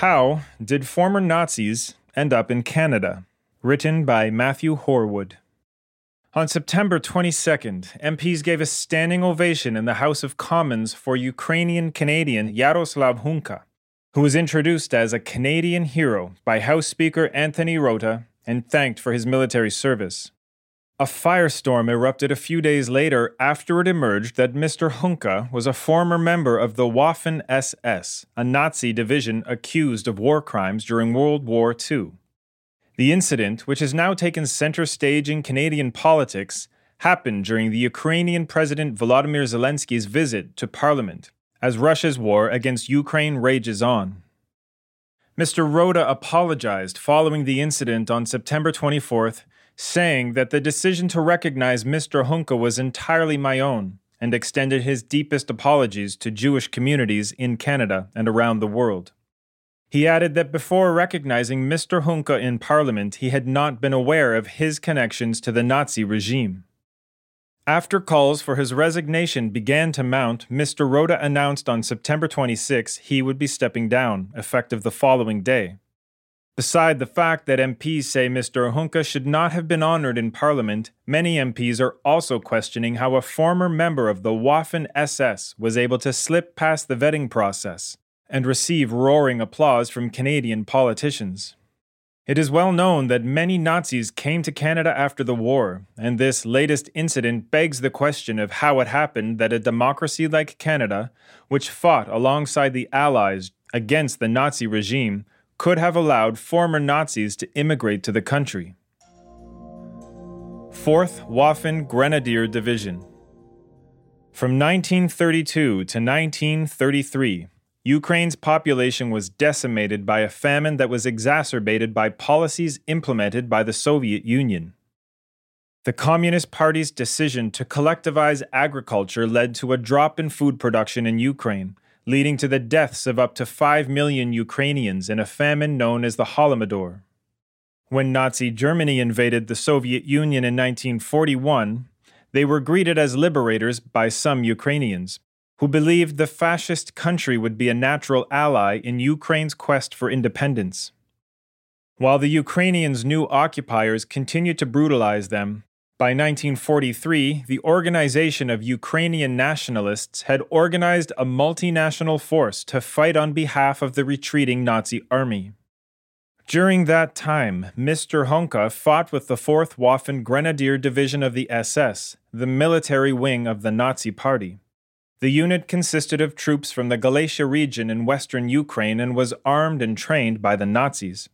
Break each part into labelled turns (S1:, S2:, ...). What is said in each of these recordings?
S1: How did former Nazis end up in Canada? Written by Matthew Horwood. On September 22nd, MPs gave a standing ovation in the House of Commons for Ukrainian Canadian Yaroslav Hunka, who was introduced as a Canadian hero by House Speaker Anthony Rota and thanked for his military service. A firestorm erupted a few days later after it emerged that Mr. Hunka was a former member of the Waffen SS, a Nazi division accused of war crimes during World War II. The incident, which has now taken center stage in Canadian politics, happened during the Ukrainian President Volodymyr Zelensky's visit to Parliament, as Russia's war against Ukraine rages on. Mr. Rota apologized following the incident on September 24th saying that the decision to recognize Mr. Hunka was entirely my own, and extended his deepest apologies to Jewish communities in Canada and around the world. He added that before recognizing Mr. Hunka in Parliament, he had not been aware of his connections to the Nazi regime. After calls for his resignation began to mount, Mr. Rota announced on September 26 he would be stepping down, effective the following day. Beside the fact that MPs say Mr. Hunka should not have been honored in Parliament, many MPs are also questioning how a former member of the Waffen SS was able to slip past the vetting process and receive roaring applause from Canadian politicians. It is well known that many Nazis came to Canada after the war, and this latest incident begs the question of how it happened that a democracy like Canada, which fought alongside the Allies against the Nazi regime, could have allowed former Nazis to immigrate to the country. 4th Waffen Grenadier Division. From 1932 to 1933, Ukraine's population was decimated by a famine that was exacerbated by policies implemented by the Soviet Union. The Communist Party's decision to collectivize agriculture led to a drop in food production in Ukraine leading to the deaths of up to 5 million Ukrainians in a famine known as the Holodomor. When Nazi Germany invaded the Soviet Union in 1941, they were greeted as liberators by some Ukrainians, who believed the fascist country would be a natural ally in Ukraine's quest for independence. While the Ukrainians' new occupiers continued to brutalize them, by 1943, the Organization of Ukrainian Nationalists had organized a multinational force to fight on behalf of the retreating Nazi army. During that time, Mr. Hunka fought with the 4th Waffen Grenadier Division of the SS, the military wing of the Nazi Party. The unit consisted of troops from the Galicia region in western Ukraine and was armed and trained by the Nazis.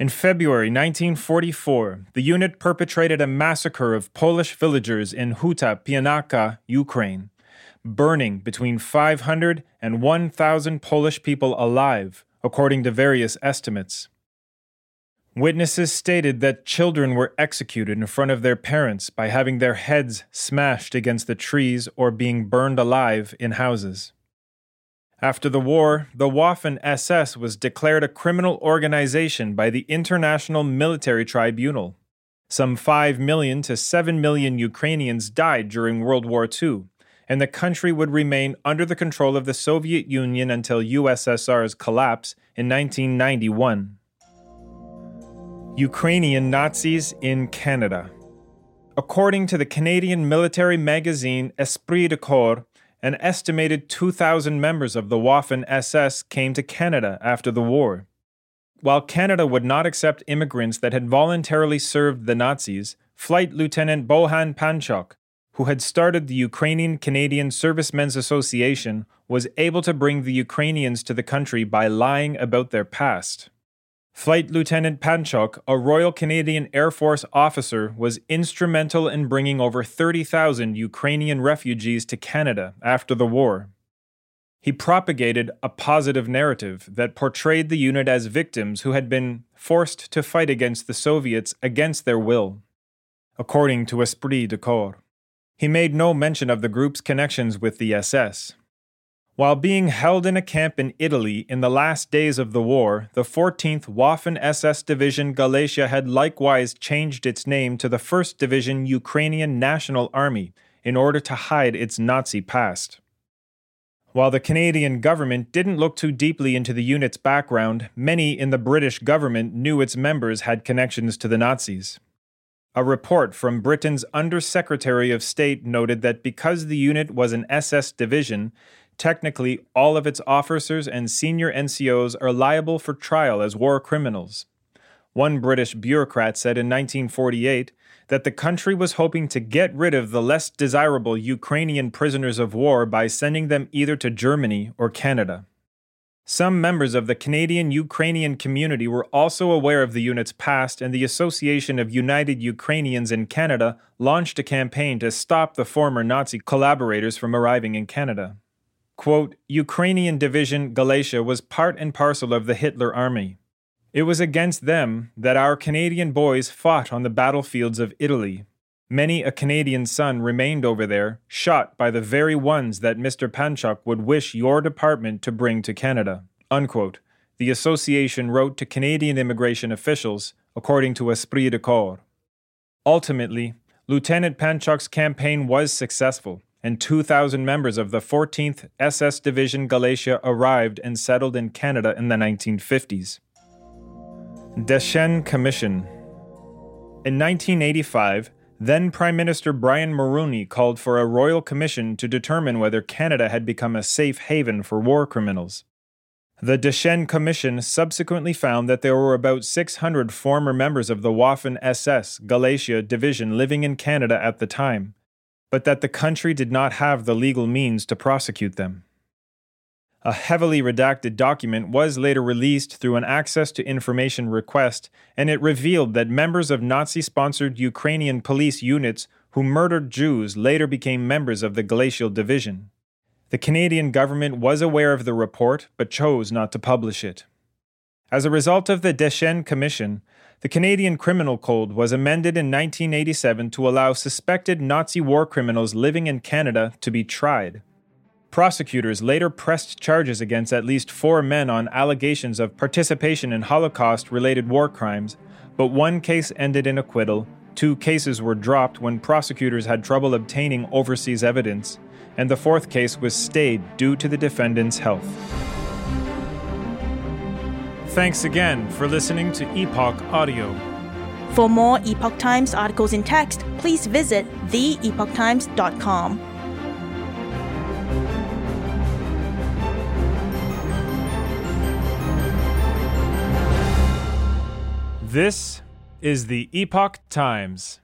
S1: In February 1944, the unit perpetrated a massacre of Polish villagers in Huta Pieniacka, Ukraine, burning between 500 and 1,000 Polish people alive, according to various estimates. Witnesses stated that children were executed in front of their parents by having their heads smashed against the trees or being burned alive in houses. After the war, the Waffen SS was declared a criminal organization by the International Military Tribunal. Some 5 million to 7 million Ukrainians died during World War II, and the country would remain under the control of the Soviet Union until USSR's collapse in 1991. Ukrainian Nazis in Canada. According to the Canadian military magazine Esprit de Corps, an estimated 2,000 members of the Waffen SS came to Canada after the war. While Canada would not accept immigrants that had voluntarily served the Nazis, Flight Lieutenant Bohdan Panchuk, who had started the Ukrainian Canadian Servicemen's Association, was able to bring the Ukrainians to the country by lying about their past. Flight Lieutenant Panchuk, a Royal Canadian Air Force officer, was instrumental in bringing over 30,000 Ukrainian refugees to Canada after the war. He propagated a positive narrative that portrayed the unit as victims who had been forced to fight against the Soviets against their will, according to Esprit de Corps. He made no mention of the group's connections with the SS. While being held in a camp in Italy in the last days of the war, the 14th Waffen SS Division Galicia had likewise changed its name to the 1st Division Ukrainian National Army in order to hide its Nazi past. While the Canadian government didn't look too deeply into the unit's background, many in the British government knew its members had connections to the Nazis. A report from Britain's Under Secretary of State noted that because the unit was an SS division, technically all of its officers and senior NCOs are liable for trial as war criminals. One British bureaucrat said in 1948 that the country was hoping to get rid of the less desirable Ukrainian prisoners of war by sending them either to Germany or Canada. Some members of the Canadian Ukrainian community were also aware of the unit's past, and the Association of United Ukrainians in Canada launched a campaign to stop the former Nazi collaborators from arriving in Canada. Quote, Ukrainian Division Galicia was part and parcel of the Hitler Army. It was against them that our Canadian boys fought on the battlefields of Italy. Many a Canadian son remained over there, shot by the very ones that Mr. Panchuk would wish your department to bring to Canada. Unquote. The association wrote to Canadian immigration officials, according to Esprit de Corps. Ultimately, Lieutenant Panchuk's campaign was successful, and 2,000 members of the 14th SS Division Galicia arrived and settled in Canada in the 1950s. Deschênes Commission. In 1985, then Prime Minister Brian Mulroney called for a royal commission to determine whether Canada had become a safe haven for war criminals. The Deschênes Commission subsequently found that there were about 600 former members of the Waffen SS Galicia division living in Canada at the time, but that the country did not have the legal means to prosecute them. A heavily redacted document was later released through an access to information request, and it revealed that members of Nazi sponsored Ukrainian police units who murdered Jews later became members of the Galicia Division. The Canadian government was aware of the report but chose not to publish it. As a result of the Deschênes Commission, the Canadian Criminal Code was amended in 1987 to allow suspected Nazi war criminals living in Canada to be tried. Prosecutors later pressed charges against at least four men on allegations of participation in Holocaust related war crimes, but one case ended in acquittal, two cases were dropped when prosecutors had trouble obtaining overseas evidence, and the fourth case was stayed due to the defendant's health. Thanks again for listening to Epoch Audio.
S2: For more Epoch Times articles in text, please visit theepochtimes.com.
S1: This is the Epoch Times.